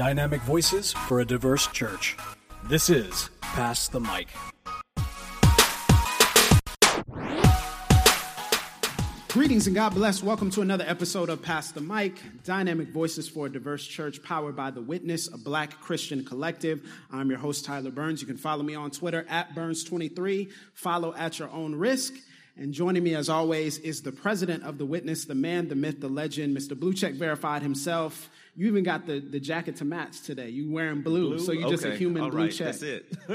Dynamic voices for a diverse church. This is Pass the Mic. Greetings and God bless. Welcome to another episode of Pass the Mic, Dynamic Voices for a Diverse Church, powered by The Witness, a black Christian collective. I'm your host, Tyler Burns. You can follow me on Twitter at Burns23. Follow at your own risk. And joining me, as always, is the president of The Witness, the man, the myth, the legend, Mr. Blue Check Verified himself. You even got the, the jacket to match today. You wearing blue, Blue? so you're just a human All blue right, check. That's it.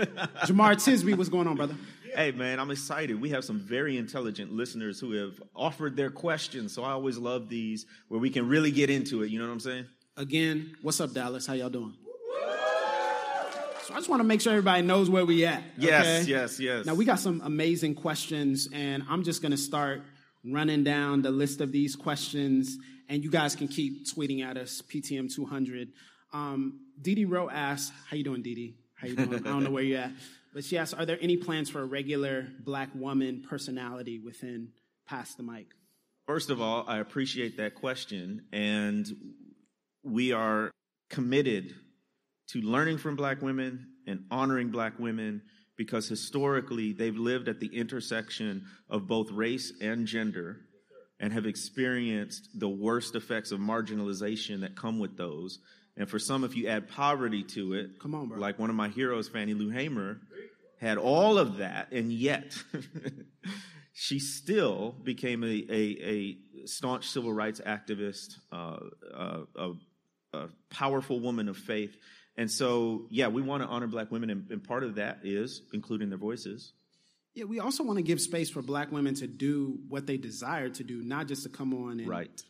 Jemar Tisby, what's going on, brother? hey, man, I'm excited. We have some very intelligent listeners who have offered their questions. So I always love these where we can really get into it. You know what I'm saying? Again, what's up, Dallas? How y'all doing? So I just want to make sure everybody knows where we at. Yes, yes, yes. Now we got some amazing questions, and I'm just gonna start running down the list of these questions, and you guys can keep tweeting at us, PTM 200. Um, Dee Rowe asked, "How you doing, Dee How you doing? I don't know where you're at, but she asked, "Are there any plans for a regular Black woman personality within Pass the Mic?" First of all, I appreciate that question. And we are committed to learning from black women and honoring black women because historically they've lived at the intersection of both race and gender and have experienced the worst effects of marginalization that come with those. And for some, if you add poverty to it, Come on, bro. like one of my heroes, Fannie Lou Hamer, had all of that, and yet she still became a, a, a staunch civil rights activist, uh, uh, a, a powerful woman of faith. And so, yeah, we want to honor black women, and, and part of that is including their voices. Yeah, we also want to give space for Black women to do what they desire to do, not just to come on and Right.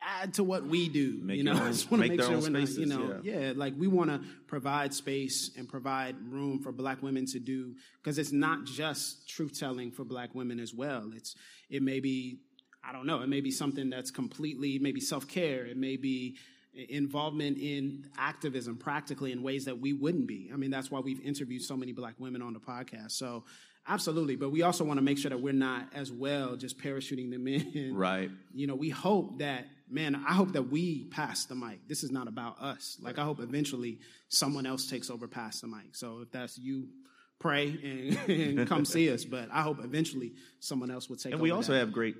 add to what we do. Make you know, own- I just want to make make sure we're not, you know, yeah. yeah. like we want to provide space and provide room for Black women to do because it's not just truth telling for Black women as well. It's it may be I don't know, it may be something that's completely maybe self care. It may be involvement in activism practically in ways that we wouldn't be. I mean, that's why we've interviewed so many black women on the podcast. So, absolutely. But we also want to make sure that we're not as well just parachuting them in. Right. You know, we hope that, man, I hope that we pass the mic. This is not about us. Like, I hope eventually someone else takes over pass the mic. So, if that's you, pray and, and come see us. But I hope eventually someone else will take over. And we also that. have great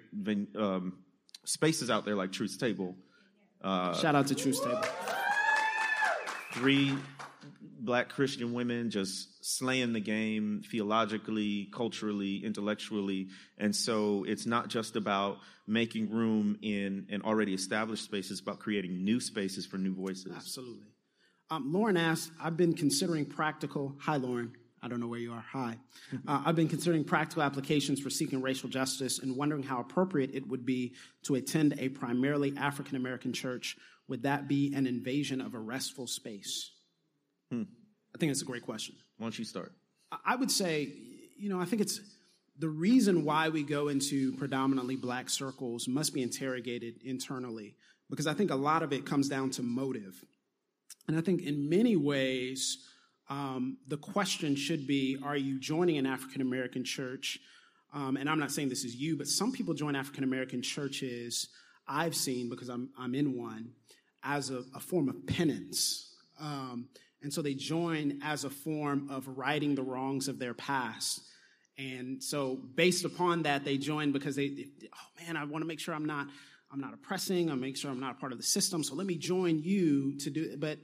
um, spaces out there like Truth's Table. Shout out to Truth Table. Three black Christian women just slaying the game theologically, culturally, intellectually. And so it's not just about making room in an already established space, it's about creating new spaces for new voices. Absolutely. Um, Lauren asked, I've been considering practical. Hi, Lauren. I don't know where you are. Hi. Uh, I've been considering practical applications for seeking racial justice and wondering how appropriate it would be to attend a primarily African American church. Would that be an invasion of a restful space? I think it's a great question. Why don't you start? I would say, you know, I think it's the reason why we go into predominantly black circles must be interrogated internally because I think a lot of it comes down to motive. And I think in many ways, um, the question should be Are you joining an African American church? Um, and I'm not saying this is you, but some people join African American churches I've seen because I'm, I'm in one as a, a form of penance. Um, and so they join as a form of righting the wrongs of their past. And so based upon that, they join because they, oh man, I want to make sure I'm not, I'm not oppressing. I make sure I'm not a part of the system. So let me join you to do it. But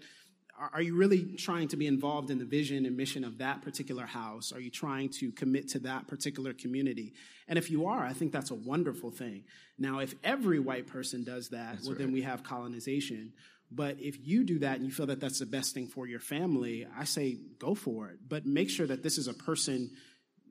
are, are you really trying to be involved in the vision and mission of that particular house? Are you trying to commit to that particular community? And if you are, I think that's a wonderful thing. Now, if every white person does that, well, then we have colonization. But if you do that and you feel that that's the best thing for your family, I say go for it. But make sure that this is a person,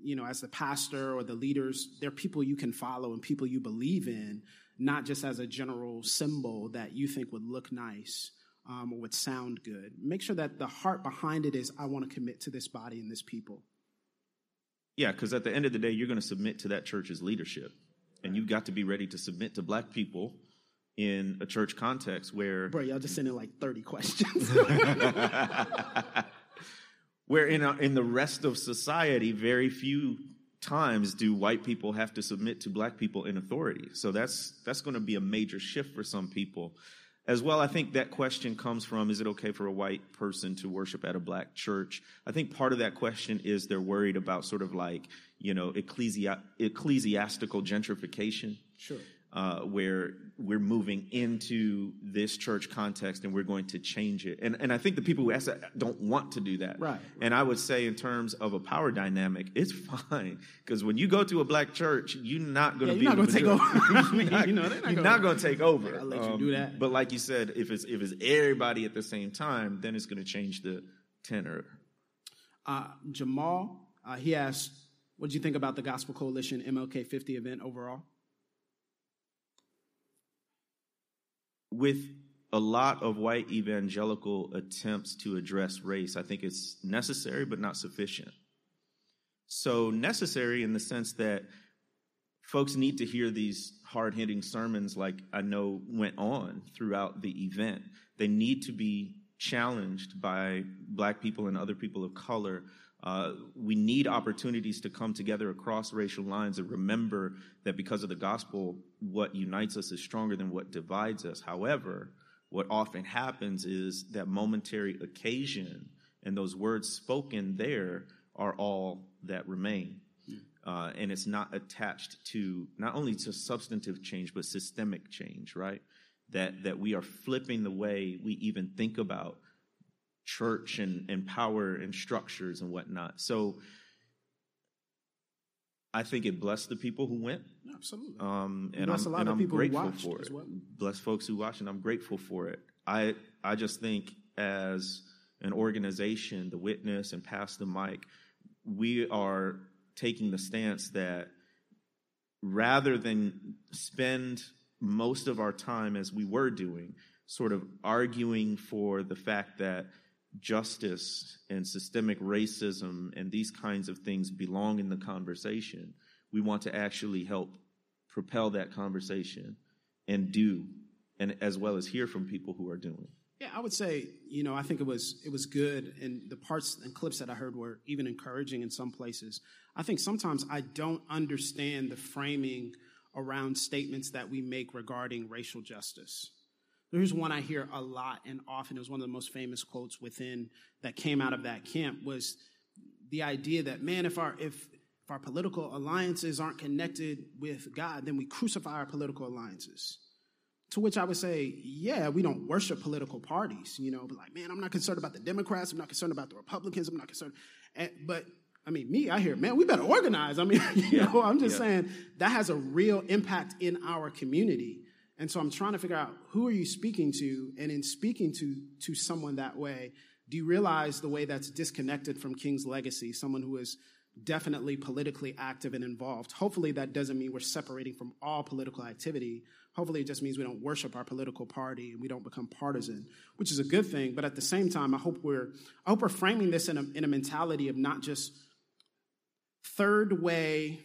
you know, as the pastor or the leaders, they're people you can follow and people you believe in, not just as a general symbol that you think would look nice um, or would sound good. Make sure that the heart behind it is, I want to commit to this body and this people. Yeah, because at the end of the day, you're going to submit to that church's leadership. And you've got to be ready to submit to black people in a church context where Bro, y'all just sent in like 30 questions. where in, a, in the rest of society, very few times do white people have to submit to black people in authority. So that's that's going to be a major shift for some people. as well, I think that question comes from is it okay for a white person to worship at a black church? I think part of that question is they're worried about sort of like, you know, ecclesi- ecclesiastical gentrification. Sure uh, where we're moving into this church context and we're going to change it. And, and I think the people who ask that don't want to do that. Right. And I would say, in terms of a power dynamic, it's fine because when you go to a black church, you're not going to yeah, be not going to take over. you're not, you know, they're you're not going to take over. I'll let you do that. Um, but like you said, if it's if it's everybody at the same time, then it's going to change the tenor. Uh, Jamal, uh, he asked, "What do you think about the Gospel Coalition MLK 50 event overall?" With a lot of white evangelical attempts to address race, I think it's necessary but not sufficient. So, necessary in the sense that folks need to hear these hard hitting sermons, like I know went on throughout the event. They need to be challenged by black people and other people of color. Uh, we need opportunities to come together across racial lines and remember that because of the gospel, what unites us is stronger than what divides us. However, what often happens is that momentary occasion and those words spoken there are all that remain. Uh, and it's not attached to not only to substantive change but systemic change, right? That that we are flipping the way we even think about church and, and power and structures and whatnot. So I think it blessed the people who went. Absolutely. Um, and bless I'm, a lot of I'm people who grateful watched for as it. well. Bless folks who watched, and I'm grateful for it. I I just think as an organization, the Witness and Pass the Mic, we are taking the stance that rather than spend most of our time as we were doing, sort of arguing for the fact that justice and systemic racism and these kinds of things belong in the conversation. We want to actually help propel that conversation and do, and as well as hear from people who are doing. Yeah, I would say, you know, I think it was it was good, and the parts and clips that I heard were even encouraging in some places. I think sometimes I don't understand the framing around statements that we make regarding racial justice. There's one I hear a lot and often. It was one of the most famous quotes within that came out of that camp was the idea that man, if our if if our political alliances aren't connected with God, then we crucify our political alliances. To which I would say, yeah, we don't worship political parties, you know, but like, man, I'm not concerned about the Democrats, I'm not concerned about the Republicans, I'm not concerned. But I mean, me, I hear, man, we better organize. I mean, you Yeah, know, I'm just yeah. saying that has a real impact in our community. And so I'm trying to figure out who are you speaking to, and in speaking to to someone that way, do you realize the way that's disconnected from King's legacy? Someone who is definitely politically active and involved. Hopefully, that doesn't mean we're separating from all political activity. Hopefully, it just means we don't worship our political party and we don't become partisan, which is a good thing. But at the same time, I hope we're I hope we're framing this in a in a mentality of not just third way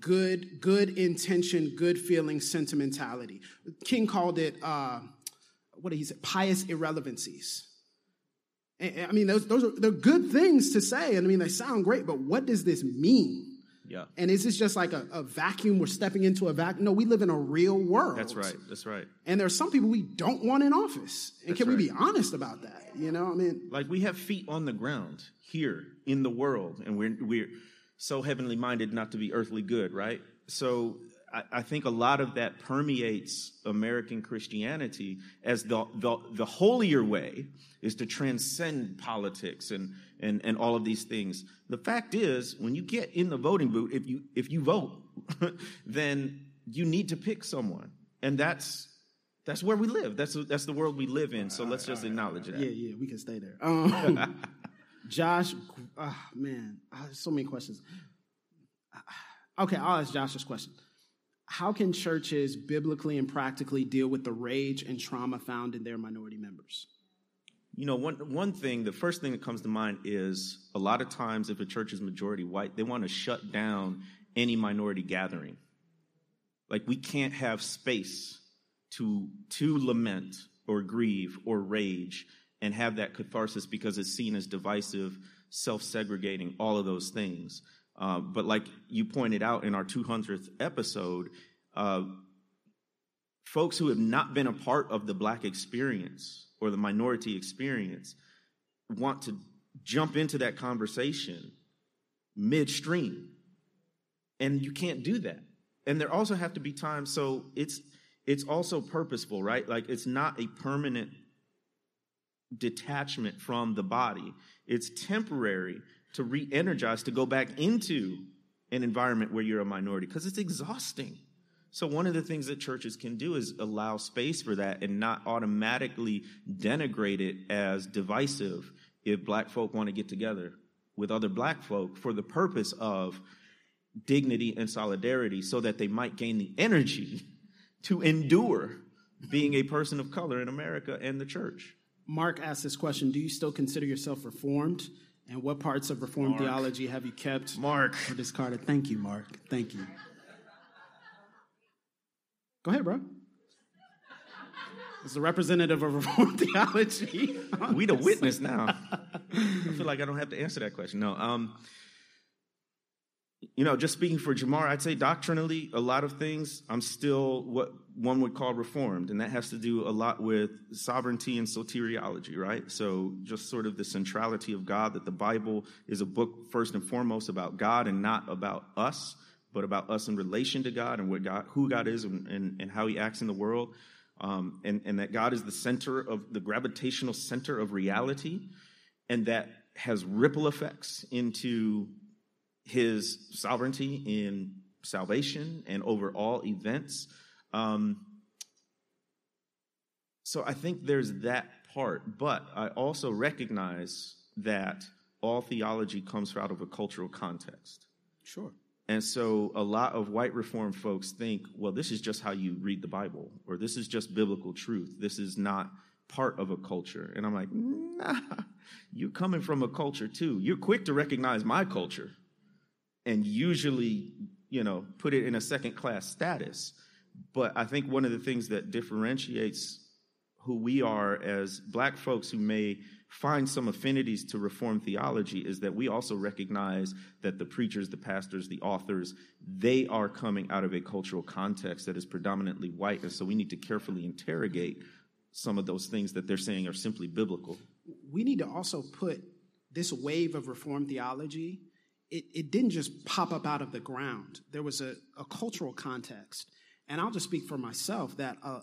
good good intention good feeling sentimentality. King called it uh, what did he say? Pious irrelevancies. And- i mean those, those are they're good things to say and i mean they sound great but what does this mean? Yeah. and is this just like a, a vacuum? We're stepping into a vacuum no we live in a real world. That's right. That's right. and there's some people we don't want in office. And That's can we be honest about that? You know i mean Like we have feet on the ground here in the world, and we're we're so heavenly minded not to be earthly good, right? So I, I think a lot of that permeates American Christianity as the, the the holier way is to transcend politics and and and all of these things. The fact is, when you get in the voting booth, if you if you vote, then you need to pick someone, and that's that's where we live. That's that's the world we live in. So let's just acknowledge that. Yeah, yeah, we can stay there. Um, Josh, ah, man, so many questions. Ah, Okay, I'll ask Josh this question. How can churches biblically and practically deal with the rage and trauma found in their minority members? You know, one one thing, the first thing that comes to mind is a lot of times if a church is majority white, they want to shut down any minority gathering. Like we can't have space to to lament or grieve or rage and have that catharsis because it's seen as divisive, self-segregating, all of those things. Uh, but like you pointed out in our 200th episode, uh, folks who have not been a part of the black experience or the minority experience want to jump into that conversation midstream. And you can't do that. And there also have to be times so it's it's also purposeful, right? Like it's not a permanent detachment from the body. It's temporary to re-energize to go back into an environment where you're a minority because it's exhausting. So one of the things that churches can do is allow space for that and not automatically denigrate it as divisive if black folk want to get together with other black folk for the purpose of dignity and solidarity so that they might gain the energy to endure being a person of color in America and the church. Mark asked this question Do you still consider yourself reformed? And what parts of Reformed Mark. theology have you kept Mark. or discarded? Thank you, Mark. Thank you. Go ahead, bro. As a representative of Reformed theology, We the witness now. I feel like I don't have to answer that question. No. Um, you know, just speaking for Jemar, I'd say doctrinally, a lot of things I'm still what one would call reformed, and that has to do a lot with sovereignty and soteriology, right? So, just sort of the centrality of God, that the Bible is a book first and foremost about God and not about us, but about us in relation to God and what God, who God is, and, and, and how He acts in the world, um, and, and that God is the center of the gravitational center of reality, and that has ripple effects into his sovereignty in salvation and over all events. Um, so I think there's that part, but I also recognize that all theology comes out of a cultural context. sure. And so a lot of white reform folks think, well, this is just how you read the Bible, or this is just biblical truth. This is not part of a culture. And I'm like, nah, you're coming from a culture too. You're quick to recognize my culture and usually, you know, put it in a second class status. But I think one of the things that differentiates who we are as black folks who may find some affinities to reform theology is that we also recognize that the preachers, the pastors, the authors, they are coming out of a cultural context that is predominantly white. And so we need to carefully interrogate some of those things that they're saying are simply biblical. we need to also put this wave of reform theology it, it didn't just pop up out of the ground. There was a, a cultural context. And i'll just speak for myself that uh,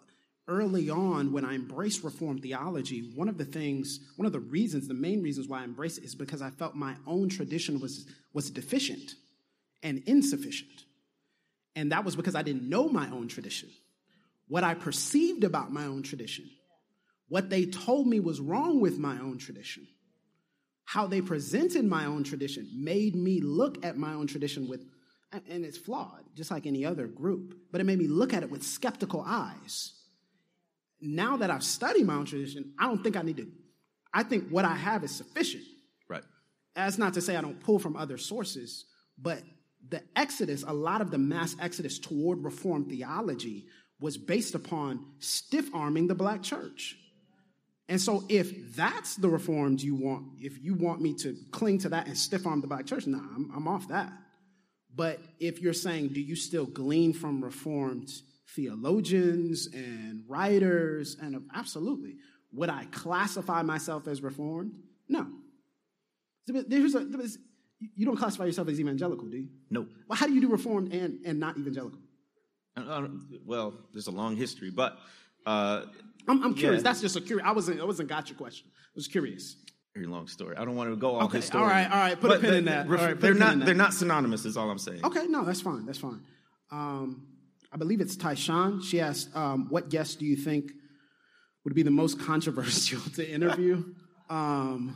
early on when i embraced reform theology one of the things one of the reasons the main reasons why i embraced it is because i felt my own tradition was was deficient and insufficient. And that was because i didn't know my own tradition. What i perceived about my own tradition what they told me was wrong with my own tradition, how they presented my own tradition made me look at my own tradition with, and it's flawed, just like any other group, but it made me look at it with skeptical eyes. Now that I've studied my own tradition, I don't think I need to, I think what I have is sufficient. Right. That's not to say I don't pull from other sources, but the exodus, a lot of the mass exodus toward reform theology was based upon stiff arming the black church. And so, if that's the reforms you want, if you want me to cling to that and stiff arm the black church, nah, I'm, I'm off that. But if you're saying, do you still glean from reformed theologians and writers? And absolutely. Would I classify myself as reformed? No. There's a, there's, you don't classify yourself as evangelical, do you? No. Well, how do you do reformed and, and not evangelical? Uh, uh, well, there's a long history, but uh, I'm, I'm curious. Yeah. That's just a curious. I wasn't. I wasn't got your question. I was curious. very long story. I don't want to go off Okay, his story. all right, all right, put a But pin the- in that. ref- All right, they're not. They're not synonymous. Is all I'm saying. Okay, no, that's fine. That's fine. Um, I believe it's Tyshawn. She asked, um, "What guest do you think would be the most controversial to interview?" um,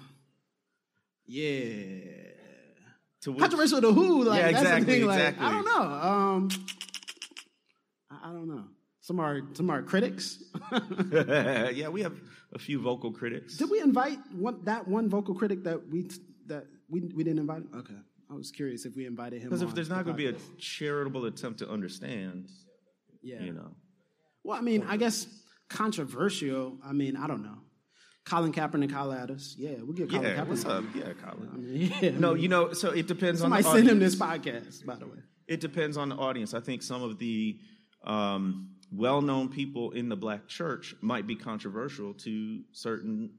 yeah, To which- controversial to who? Like, Yeah, that's the exactly, thing, like, exactly. I don't know. Um, I, I don't know. Some are some are critics. yeah, we have a few vocal critics. Did we invite one, that one vocal critic that we that we we didn't invite? Him? Okay, I was curious if we invited him. Because if there's the not going to be a charitable attempt to understand, yeah, you know, Well, I mean, I guess controversial. I mean, I don't know. Colin Kaepernick holla at us. Yeah, we'll get Colin yeah, Kaepernick. what's up? Yeah, Colin. I mean, yeah, No, you know, so it depends on somebody the send him this podcast. By the way, It depends on the audience. I think some of the um, well known people in the black church might be controversial to certain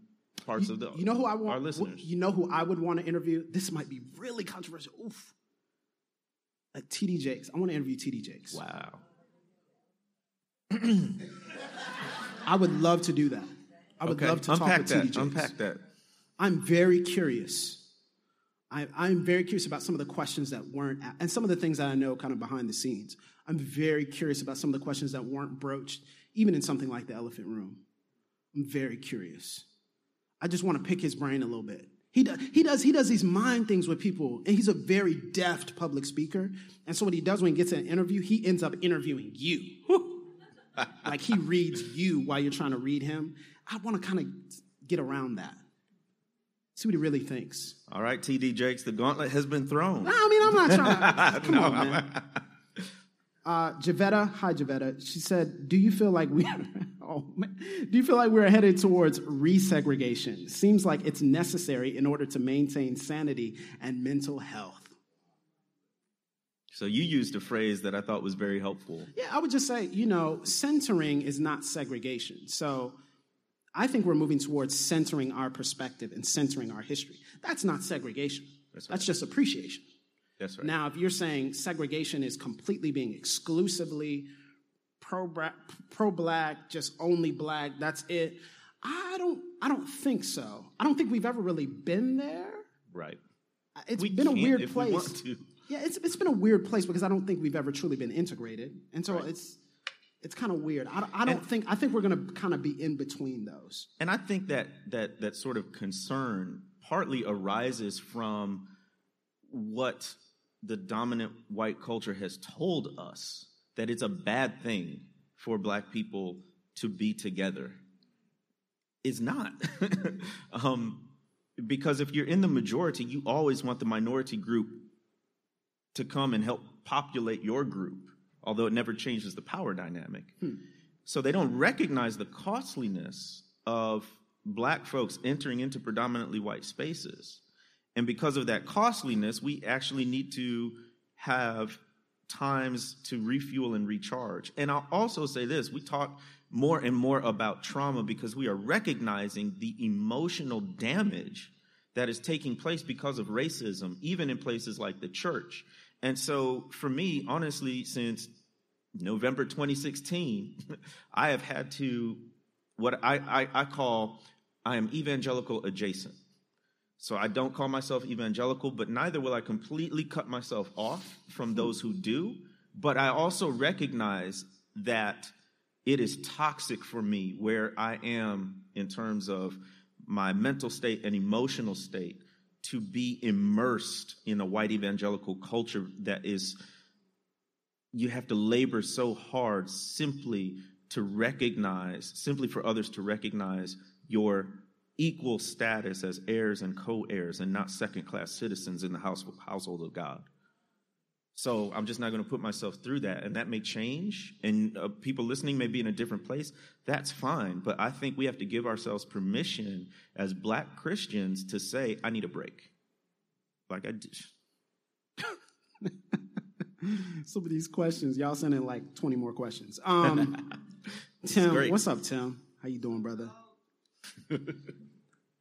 parts You, of the you know who I want, our listeners. You know who I would want to interview? This might be really controversial. Oof. Uh, TD Jakes. I want to interview TD Jakes. wow. I would love to do that. I would Okay, love to unpack talk with that. TD Jakes. Unpack that. I'm very curious. I, I'm very curious about some of the questions that weren't, and some of the things that I know kind of behind the scenes. I'm very curious about some of the questions that weren't broached, even in something like the elephant room. I'm very curious. I just want to pick his brain a little bit. He does, he does, he does these mind things with people, and he's a very deft public speaker. And so what he does when he gets an interview, he ends up interviewing you. like he reads you while you're trying to read him. I want to kind of get around that. See what he really thinks. All right, TD Jakes, the gauntlet has been thrown. No, I mean, I'm not trying to. Come on, man. Uh, Javetta, hi Javetta. She said, "Do you feel like we? oh, man. do you feel like we're headed towards resegregation? Seems like it's necessary in order to maintain sanity and mental health." So you used a phrase that I thought was very helpful. Yeah, I would just say, you know, centering is not segregation. So I think we're moving towards centering our perspective and centering our history. That's not segregation. That's That's just appreciation. That's right. Now, if you're saying segregation is completely being exclusively pro pro black, just only black, that's it. I don't I don't think so. I don't think we've ever really been there. right. It's We been a weird we place. to. Yeah, it's it's been a weird place because I don't think we've ever truly been integrated, and so it's it's kind of weird. I, I don't think I think we're going to kind of be in between those. And I think that that that sort of concern partly arises from what the dominant white culture has told us that it's a bad thing for black people to be together. It's not. um, because if you're in the majority, you always want the minority group to come and help populate your group, although it never changes the power dynamic. So they don't recognize the costliness of black folks entering into predominantly white spaces. And because of that costliness, we actually need to have times to refuel and recharge. And I'll also say this we talk more and more about trauma because we are recognizing the emotional damage that is taking place because of racism, even in places like the church. And so, for me, honestly, since November 2016, I have had to, what I, I, I call, I am evangelical adjacent. So I don't call myself evangelical, but neither will I completely cut myself off from those who do. But I also recognize that it is toxic for me where I am in terms of my mental state and emotional state to be immersed in a white evangelical culture that is you have to labor so hard simply to recognize, simply for others to recognize your equal status as heirs and co heirs and not second class citizens in the house, household of God. So I'm just not going to put myself through that. And that may change, and uh, people listening may be in a different place. That's fine. But I think we have to give ourselves permission as black Christians to say, I need a break. Like I did. Some of these questions, y'all sending like 20 more questions. Um, Tim, what's up, Tim? How you doing, brother?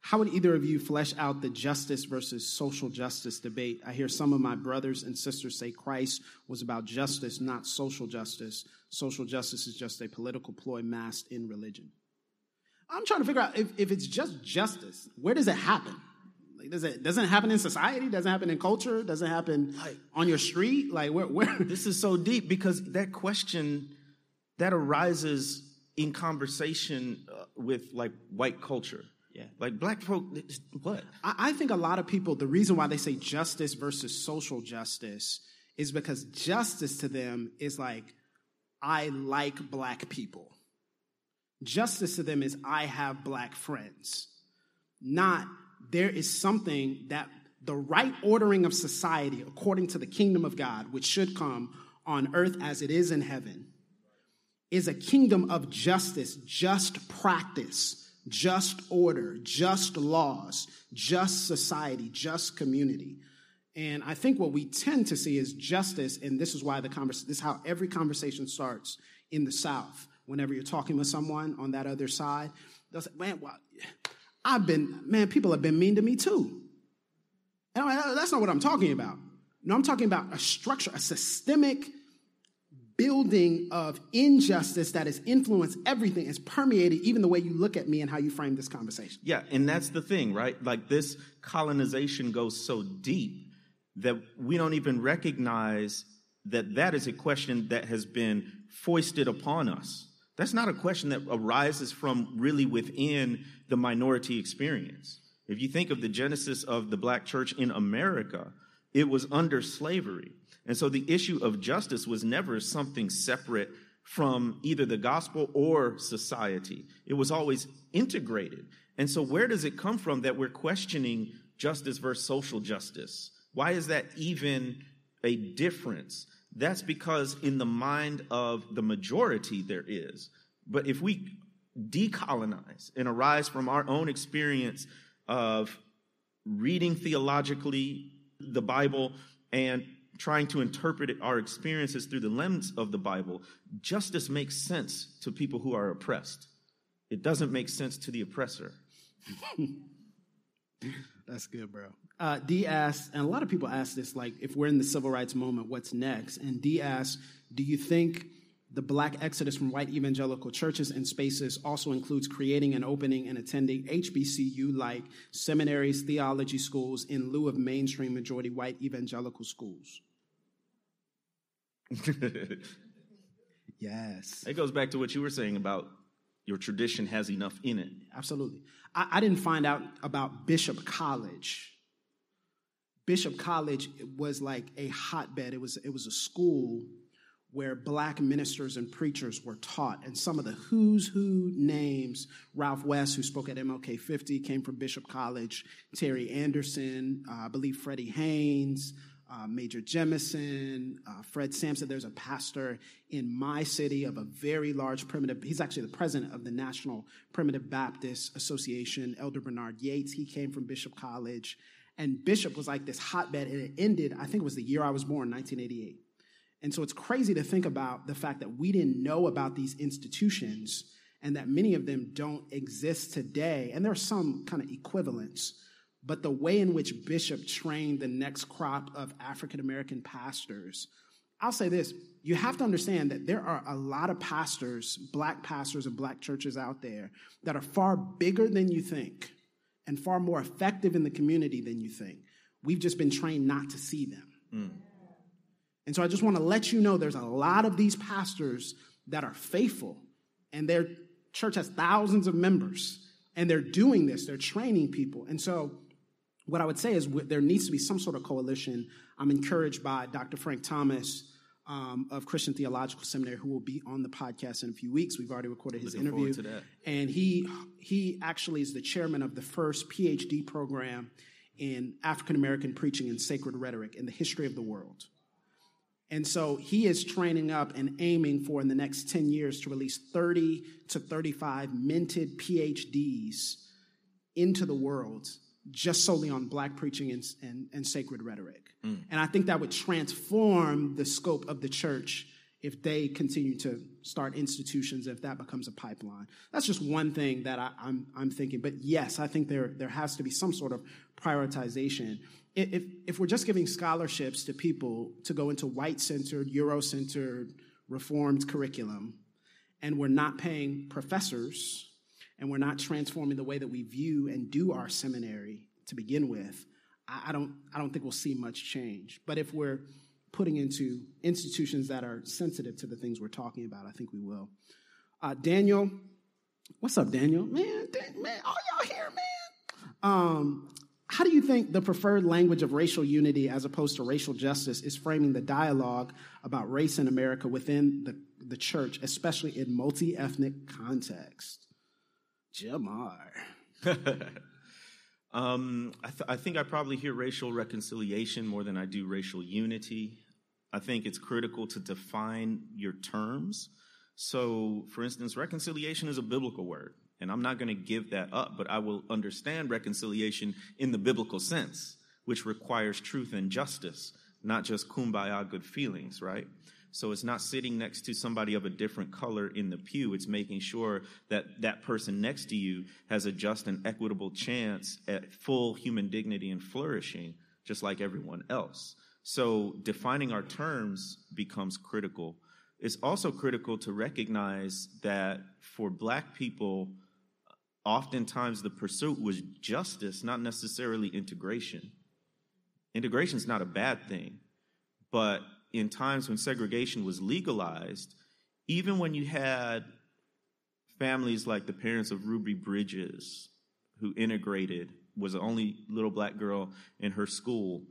How would either of you flesh out the justice versus social justice debate? I hear some of my brothers and sisters say Christ was about justice, not social justice. Social justice is just a political ploy masked in religion. I'm trying to figure out if, if it's just justice, where does it happen? Like, does it doesn't happen in society? Doesn't happen in culture? Doesn't happen on your street? Like where where This is so deep because that question that arises in conversation uh, with like white culture. Yeah. Like black folk, what? I, I think a lot of people, the reason why they say justice versus social justice is because justice to them is like, I like black people. Justice to them is, I have black friends. Not, there is something that the right ordering of society, according to the kingdom of God, which should come on earth as it is in heaven, is a kingdom of justice, just practice, just order, just laws, just society, just community. And I think what we tend to see is justice, and this is why the convers- this is how every conversation starts in the South. Whenever you're talking with someone on that other side, they'll say, man, well, I've been, man, people have been mean to me too. And I'm like, that's not what I'm talking about. No, I'm talking about a structure, a systemic building of injustice that has influenced everything, has permeated even the way you look at me and how you frame this conversation. Yeah, and that's the thing, right? Like this colonization goes so deep that we don't even recognize that that is a question that has been foisted upon us. That's not a question that arises from really within the minority experience. If you think of the genesis of the black church in America, it was under slavery. And so the issue of justice was never something separate from either the gospel or society. It was always integrated. And so where does it come from that we're questioning justice versus social justice? Why is that even a difference? That's because in the mind of the majority there is. But if we decolonize and arise from our own experience of reading theologically the Bible and trying to interpret our experiences through the lens of the Bible, justice makes sense to people who are oppressed. It doesn't make sense to the oppressor. That's good, bro. Uh, D asked, and a lot of people ask this, like, if we're in the civil rights moment, what's next? And D asked, do you think the black exodus from white evangelical churches and spaces also includes creating and opening and attending HBCU like seminaries, theology schools in lieu of mainstream majority white evangelical schools. yes. It goes back to what you were saying about your tradition has enough in it. Absolutely. I, I didn't find out about Bishop College. Bishop College was like a hotbed. It was, it was a school where black ministers and preachers were taught. And some of the who's who names, Ralph West, who spoke at MLK 50, came from Bishop College, Terry Anderson, uh, I believe Freddie Haynes, uh, Major Jemison, uh, Fred Sampson. There's a pastor in my city of a very large primitive, he's actually the president of the National Primitive Baptist Association, Elder Bernard Yates. He came from Bishop College. And Bishop was like this hotbed, and it ended, I think it was the year I was born, 1988. And so it's crazy to think about the fact that we didn't know about these institutions and that many of them don't exist today. And there are some kind of equivalents. But the way in which Bishop trained the next crop of African American pastors, I'll say this you have to understand that there are a lot of pastors, black pastors and black churches out there that are far bigger than you think and far more effective in the community than you think. We've just been trained not to see them. Mm. And so I just want to let you know there's a lot of these pastors that are faithful and their church has thousands of members and they're doing this, they're training people. And so what I would say is there needs to be some sort of coalition. I'm encouraged by Dr. Frank Thomas um, of Christian Theological Seminary, who will be on the podcast in a few weeks. We've already recorded his Looking interview, and he he actually is the chairman of the first PhD program in African American preaching and sacred rhetoric in the history of the world. And so he is training up and aiming for in the next 10 years to release 30 to 35 minted PhDs into the world just solely on black preaching and, and, and sacred rhetoric. Mm. And I think that would transform the scope of the church if they continue to start institutions, if that becomes a pipeline. That's just one thing that I, I'm, I'm thinking. But yes, I think there, there has to be some sort of prioritization if, if we're just giving scholarships to people to go into white centered, Euro centered, reformed curriculum, and we're not paying professors and we're not transforming the way that we view and do our seminary to begin with, I, I don't, I don't think we'll see much change. But if we're putting into institutions that are sensitive to the things we're talking about, I think we will. Uh, Daniel, what's up, Daniel? Man, man, all y'all here, man. Um, how do you think the preferred language of racial unity as opposed to racial justice is framing the dialogue about race in America within the, the church, especially in multi ethnic context? Jemar. um, I, th- I think I probably hear racial reconciliation more than I do racial unity. I think it's critical to define your terms. So, for instance, reconciliation is a biblical word. And I'm not going to give that up, but I will understand reconciliation in the biblical sense, which requires truth and justice, not just kumbaya good feelings, right? So it's not sitting next to somebody of a different color in the pew. It's making sure that that person next to you has a just and equitable chance at full human dignity and flourishing, just like everyone else. So defining our terms becomes critical. It's also critical to recognize that for black people, oftentimes the pursuit was justice, not necessarily integration. Integration is not a bad thing, but in times when segregation was legalized, even when you had families like the parents of Ruby Bridges, who integrated, was the only little black girl in her school,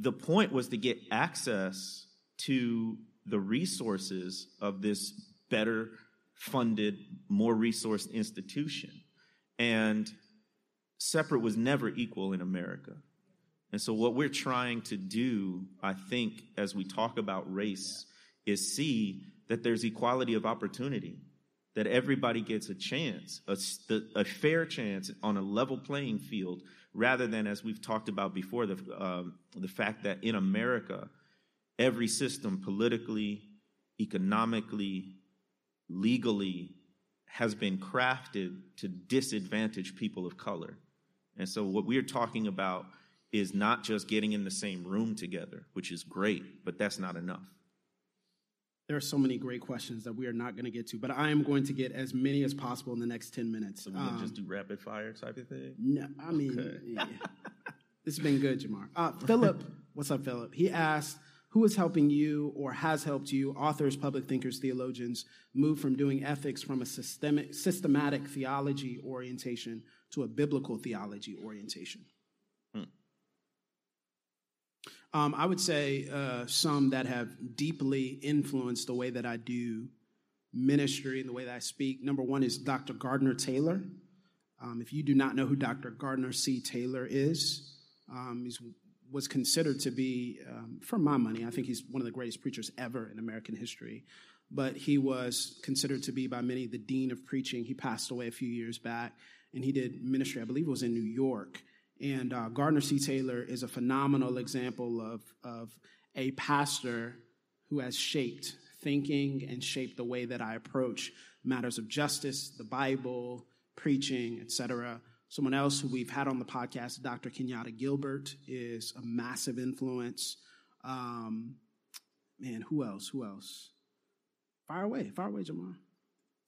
the point was to get access to the resources of this better funded, more resourced institution. And separate was never equal in America. And so, what we're trying to do, I think, as we talk about race, is see that there's equality of opportunity, that everybody gets a chance, a, a fair chance on a level playing field, rather than, as we've talked about before, the, um, the fact that in America, every system, politically, economically, legally, has been crafted to disadvantage people of color. And so, what we're talking about is not just getting in the same room together, which is great, but that's not enough. There are so many great questions that we are not going to get to, but I am going to get as many as possible in the next 10 minutes. So we're um, just do rapid fire type of thing? No, I mean, okay. yeah. this has been good, Jemar. Uh, Philip, what's up, Philip? He asked, who is helping you or has helped you, authors, public thinkers, theologians, move from doing ethics from a systemic, systematic theology orientation to a biblical theology orientation? Um, I would say uh, some that have deeply influenced the way that I do ministry and the way that I speak. Number one is Dr. Gardner Taylor. Um, if you do not know who Dr. Gardner C. Taylor is, um, he was considered to be, um, for my money, I think he's one of the greatest preachers ever in American history. But he was considered to be by many the dean of preaching. He passed away a few years back, and he did ministry, I believe it was in New York. And uh, Gardner C. Taylor is a phenomenal example of, of a pastor who has shaped thinking and shaped the way that I approach matters of justice, the Bible, preaching, etc. Someone else who we've had on the podcast, Dr. Kenyatta Gilbert, is a massive influence. Um, man, who else? Who else? Fire away, fire away, Jemar.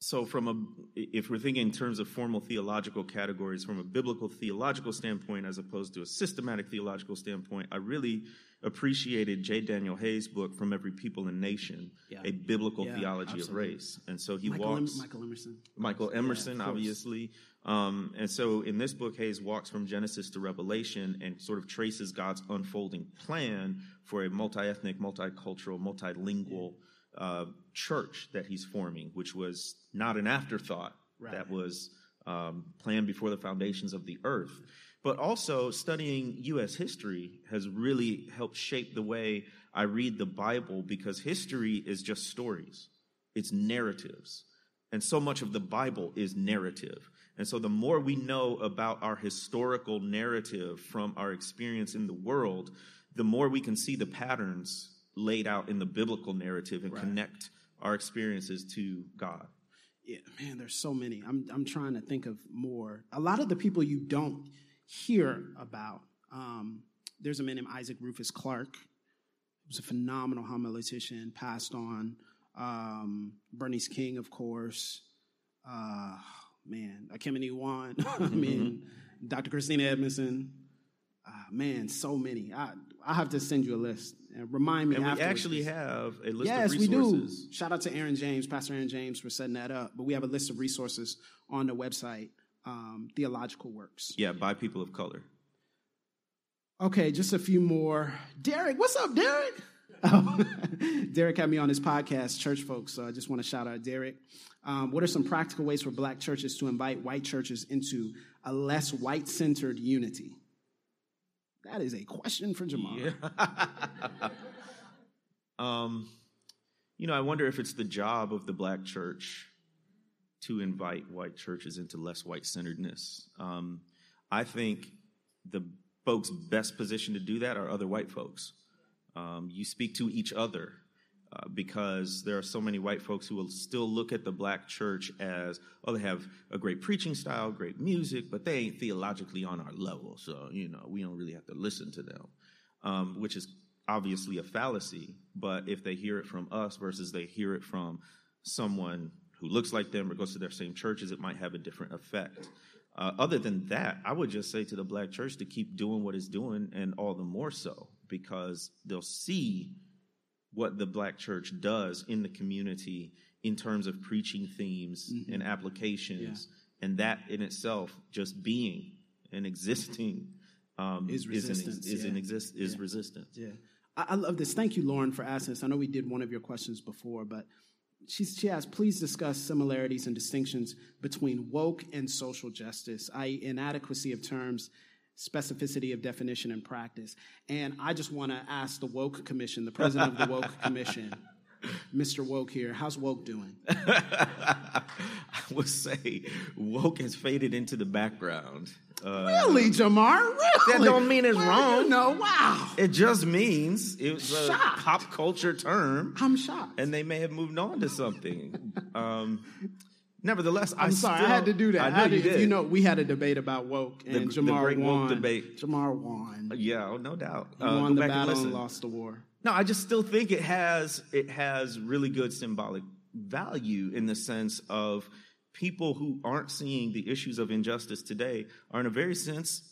So, from a, if we're thinking in terms of formal theological categories, from a biblical theological standpoint, as opposed to a systematic theological standpoint, I really appreciated J. Daniel Hays' book, From Every People and Nation, yeah. a biblical yeah, theology absolutely. of race. And so he Michael walks. Em- Michael Emerson. Michael Emerson, yeah, obviously. Um, and so in this book, Hays walks from Genesis to Revelation and sort of traces God's unfolding plan for a multi ethnic, multicultural, multilingual uh, church that he's forming, which was not an afterthought, right. that was um, planned before the foundations of the earth. But also, studying U.S. history has really helped shape the way I read the Bible because history is just stories, it's narratives. And so much of the Bible is narrative. And so, the more we know about our historical narrative from our experience in the world, the more we can see the patterns laid out in the biblical narrative and right. connect our experiences to God. Yeah, man, there's so many. I'm I'm trying to think of more. A lot of the people you don't hear about. Um, there's a man named Isaac Rufus Clark. He was a phenomenal homiletician, passed on. Um, Bernice King, of course. Uh, man, Ekemini Uwan. I mean, mm-hmm. Dr. Christina Edmondson. Uh, man, so many. I I have to send you a list and remind me. And we actually have a list yes, of resources. we do. Shout out to Aaron James, Pastor Aaron James, for setting that up. But we have a list of resources on the website, um, Theological Works. Yeah, by people of color. Okay, just a few more. Derek, what's up, Derek? Oh, Derek had me on his podcast, Church Folks. So I just want to shout out Derek. Um, what are some practical ways for black churches to invite white churches into a less white centered unity? That is a question for Jamal. Yeah. um, you know, I wonder if it's the job of the black church to invite white churches into less white centeredness. Um, I think the folks best positioned to do that are other white folks. Um, you speak to each other. uh, because there are so many white folks who will still look at the black church as, oh, they have a great preaching style, great music, but they ain't theologically on our level. So, you know, we don't really have to listen to them, um, which is obviously a fallacy. But if they hear it from us versus they hear it from someone who looks like them or goes to their same churches, it might have a different effect. Uh, other than that, I would just say to the black church to keep doing what it's doing, and all the more so because they'll see what the black church does in the community in terms of preaching themes mm-hmm. and applications. Yeah. And that in itself, just being and existing, um, is resistance. Is, an, is, yeah. exist, is yeah. resistance. Yeah. I, I love this. Thank you, Lauren, for asking this. I know we did one of your questions before, but she, she asked, please discuss similarities and distinctions between woke and social justice, i.e., inadequacy of terms specificity of definition and practice. And I just want to ask the Woke Commission, the president of the Woke Commission, Mr. Woke here, how's Woke doing? I would say Woke has faded into the background. Uh, really, Jemar? Really? That don't mean it's well, wrong. No, wow. It just means it's a shocked. pop culture term. I'm shocked. And they may have moved on to something. um, Nevertheless, I'm I sorry, still, I had to do that. I know to, you did. You know, we had a debate about woke, and the, Jemar the won. debate. Jemar won. Yeah, oh, no doubt. He uh, won the battle and, and lost the war. No, I just still think it has it has really good symbolic value in the sense of people who aren't seeing the issues of injustice today are in a very sense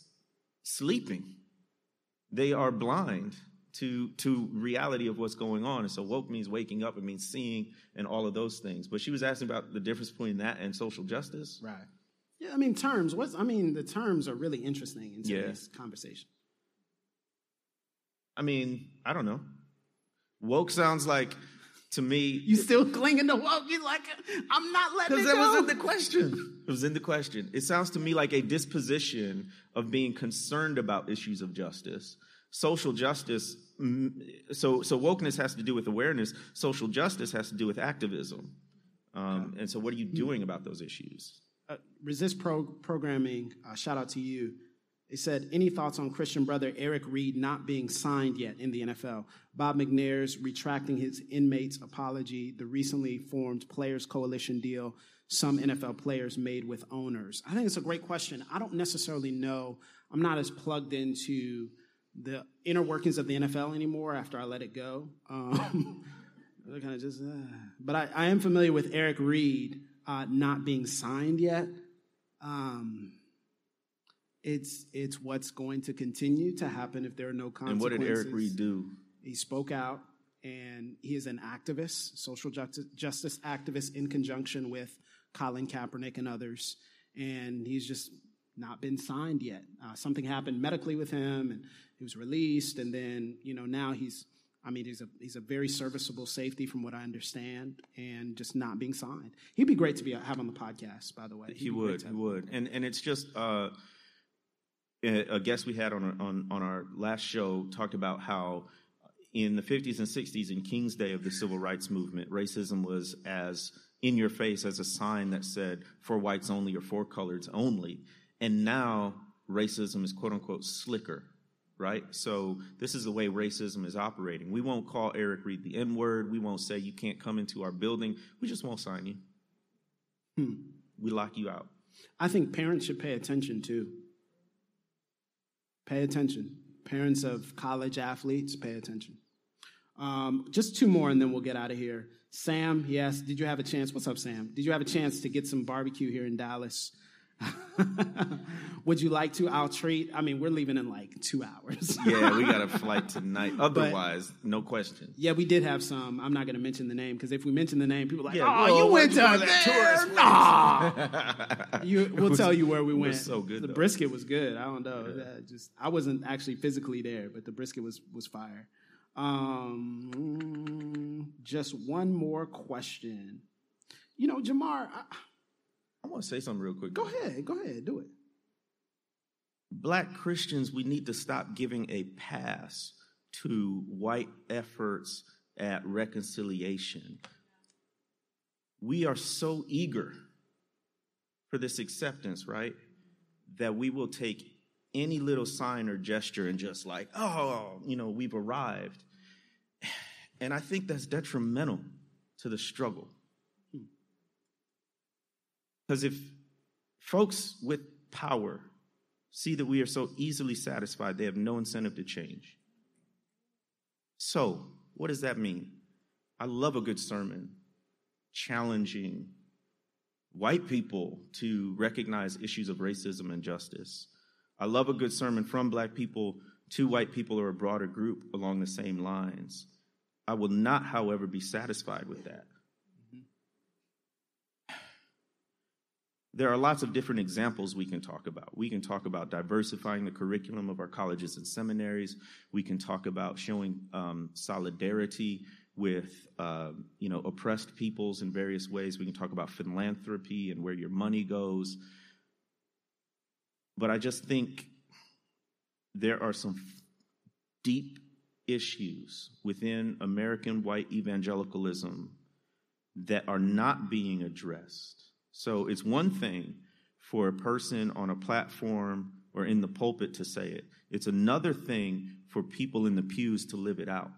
sleeping. They are blind to to reality of what's going on. And so woke means waking up, it means seeing and all of those things. But she was asking about the difference between that and social justice. Right. Yeah, I mean terms. What's I mean the terms are really interesting in today's yeah. conversation. I mean, I don't know. Woke sounds like to me. You still clinging to woke? You like I'm not letting because that was in the question. It was in the question. It sounds to me like a disposition of being concerned about issues of justice. Social justice so so wokeness has to do with awareness. Social justice has to do with activism. Um, and so, what are you doing about those issues? Uh, resist pro- programming. Uh, shout out to you. They said, any thoughts on Christian brother Eric Reid not being signed yet in the NFL? Bob McNair's retracting his inmates' apology, the recently formed Players Coalition deal some NFL players made with owners. I think it's a great question. I don't necessarily know. I'm not as plugged into the inner workings of the NFL anymore after I let it go. Um, kind of just, uh, but I, I, am familiar with Eric Reid uh, not being signed yet. Um, it's it's what's going to continue to happen if there are no consequences. And what did Eric Reid do? He spoke out, and he is an activist, social justice, justice activist, in conjunction with Colin Kaepernick and others. And he's just not been signed yet. Uh, something happened medically with him, and he was released, and then you know now he's. I mean, he's a he's a very serviceable safety from what I understand, and just not being signed. He'd be great to be have on the podcast. By the way, He'd he would. He would, and and it's just. Uh, a guest we had on on on our last show talked about how in the 50s and 60s in King's Day of the civil rights movement, racism was as in your face as a sign that said for whites only or for coloreds only. And now racism is quote unquote slicker, right? So this is the way racism is operating. We won't call Eric Reid the N word. We won't say you can't come into our building. We just won't sign you. Hmm. We lock you out. I think parents should pay attention too. Pay attention. Parents of college athletes, pay attention. Um, just two more and then we'll get out of here. Sam, yes, did you have a chance? What's up, Sam? Did you have a chance to get some barbecue here in Dallas? Would you like to? I'll treat. I mean, we're leaving in like two hours. yeah, we got a flight tonight. Otherwise, but, no question. Yeah, we did have some. I'm not going to mention the name because if we mention the name, people are like, yeah, "Oh, you went to that tourist Nah. you, we'll was, tell you where we went. so good. The though. brisket was good. I don't know. Yeah. Just I wasn't actually physically there, but the brisket was was fire. Um, just one more question. You know, Jemar. I, I want to say something real quick. Go ahead. Go ahead. Do it. Black Christians, we need to stop giving a pass to white efforts at reconciliation. We are so eager for this acceptance, right? That we will take any little sign or gesture and just like, oh, you know, we've arrived. And I think that's detrimental to the struggle. Because if folks with power see that we are so easily satisfied, they have no incentive to change. So, what does that mean? I love a good sermon challenging white people to recognize issues of racism and justice. I love a good sermon from black people to white people or a broader group along the same lines. I will not, however, be satisfied with that. There are lots of different examples we can talk about. We can talk about diversifying the curriculum of our colleges and seminaries. We can talk about showing um, solidarity with uh, you know oppressed peoples in various ways. We can talk about philanthropy and where your money goes. But I just think there are some deep issues within American white evangelicalism that are not being addressed. So it's one thing for a person on a platform or in the pulpit to say it, it's another thing for people in the pews to live it out.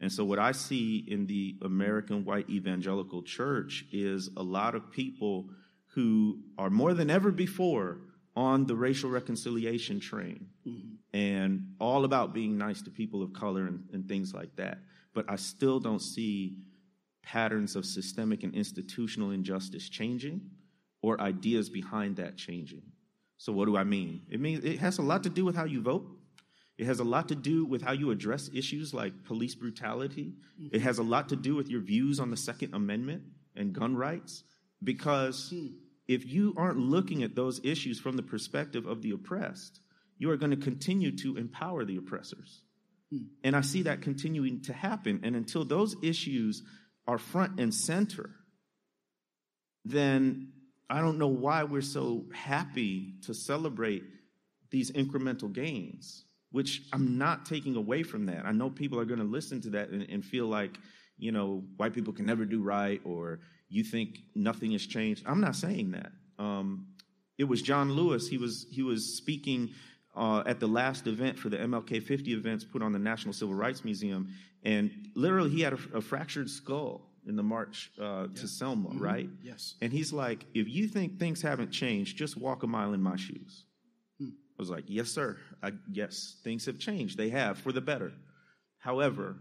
And so, what I see in the American white evangelical church is a lot of people who are more than ever before on the racial reconciliation train mm-hmm. and all about being nice to people of color and, and things like that. But I still don't see patterns of systemic and institutional injustice changing or ideas behind that changing. So, what do I mean? It means it has a lot to do with how you vote. It has a lot to do with how you address issues like police brutality. Mm-hmm. It has a lot to do with your views on the Second Amendment and gun rights. Because hmm. if you aren't looking at those issues from the perspective of the oppressed, you are going to continue to empower the oppressors. Hmm. And I see that continuing to happen. And until those issues are front and center, then I don't know why we're so happy to celebrate these incremental gains which I'm not taking away from that. I know people are going to listen to that and, and, feel like, you know, white people can never do right or you think nothing has changed. I'm not saying that. Um, it was John Lewis. He was he was speaking uh, at the last event for the MLK 50 events put on the National Civil Rights Museum, and literally he had a, a fractured skull in the march uh, yeah. to Selma, mm-hmm. right? Yes. And he's like, if you think things haven't changed, just walk a mile in my shoes. I was like, yes, sir. I, yes, things have changed. They have for the better. However,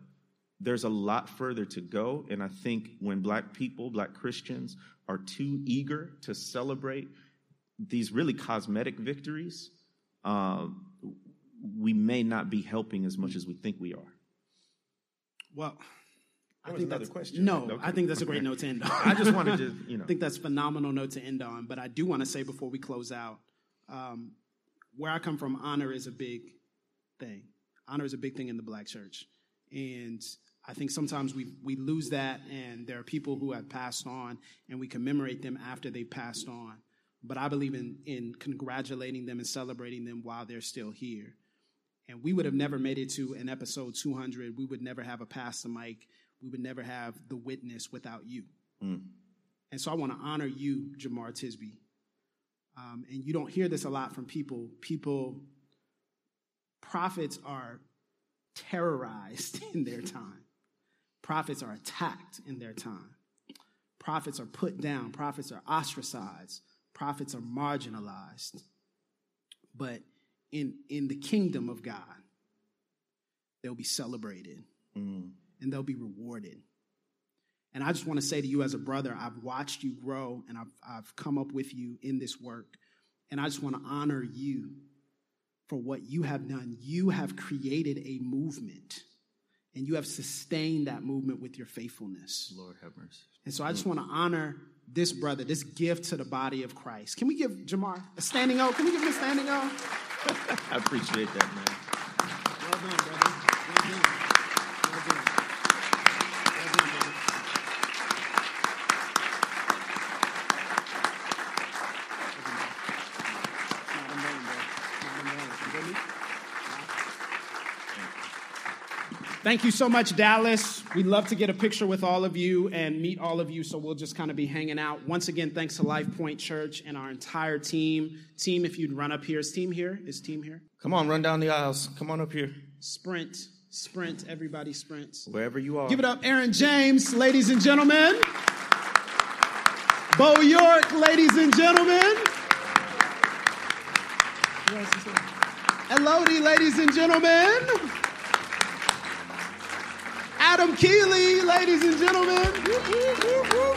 there's a lot further to go. And I think when black people, black Christians, are too eager to celebrate these really cosmetic victories, uh, we may not be helping as much as we think we are. Well, I think that's a question. No, okay. I think that's a great note to end on. I just wanted to, you know, I think that's phenomenal note to end on. But I do want to say before we close out, um, where I come from, honor is a big thing. Honor is a big thing in the black church. And I think sometimes we, we lose that, and there are people who have passed on, and we commemorate them after they passed on. But I believe in, in congratulating them and celebrating them while they're still here. And we would have never made it to an episode 200. We would never have a Pass The Mic. We would never have the witness without you. Mm. And so I want to honor you, Jemar Tisby, um, and you don't hear this a lot from people. People, prophets are terrorized in their time. Prophets are attacked in their time. Prophets are put down. Prophets are ostracized. Prophets are marginalized. But in, in the kingdom of God, they'll be celebrated mm. and they'll be rewarded. And I just want to say to you as a brother, I've watched you grow and I've, I've come up with you in this work. And I just want to honor you for what you have done. You have created a movement and you have sustained that movement with your faithfulness. Lord have mercy. And so I just want to honor this brother, this gift to the body of Christ. Can we give Jemar a standing O? Can we give him a standing O? I appreciate that, man. Thank you so much, Dallas. We'd love to get a picture with all of you and meet all of you, so we'll just kind of be hanging out. Once again, thanks to Life Point Church and our entire team. Team, if you'd run up here. Is team here? Is team here? Come on, run down the aisles. Come on up here. Sprint, sprint, everybody sprints. Wherever you are. Give it up, Aaron James, ladies and gentlemen. Beau York, ladies and gentlemen. Elodie, ladies and gentlemen. Adam Keeley, ladies and gentlemen.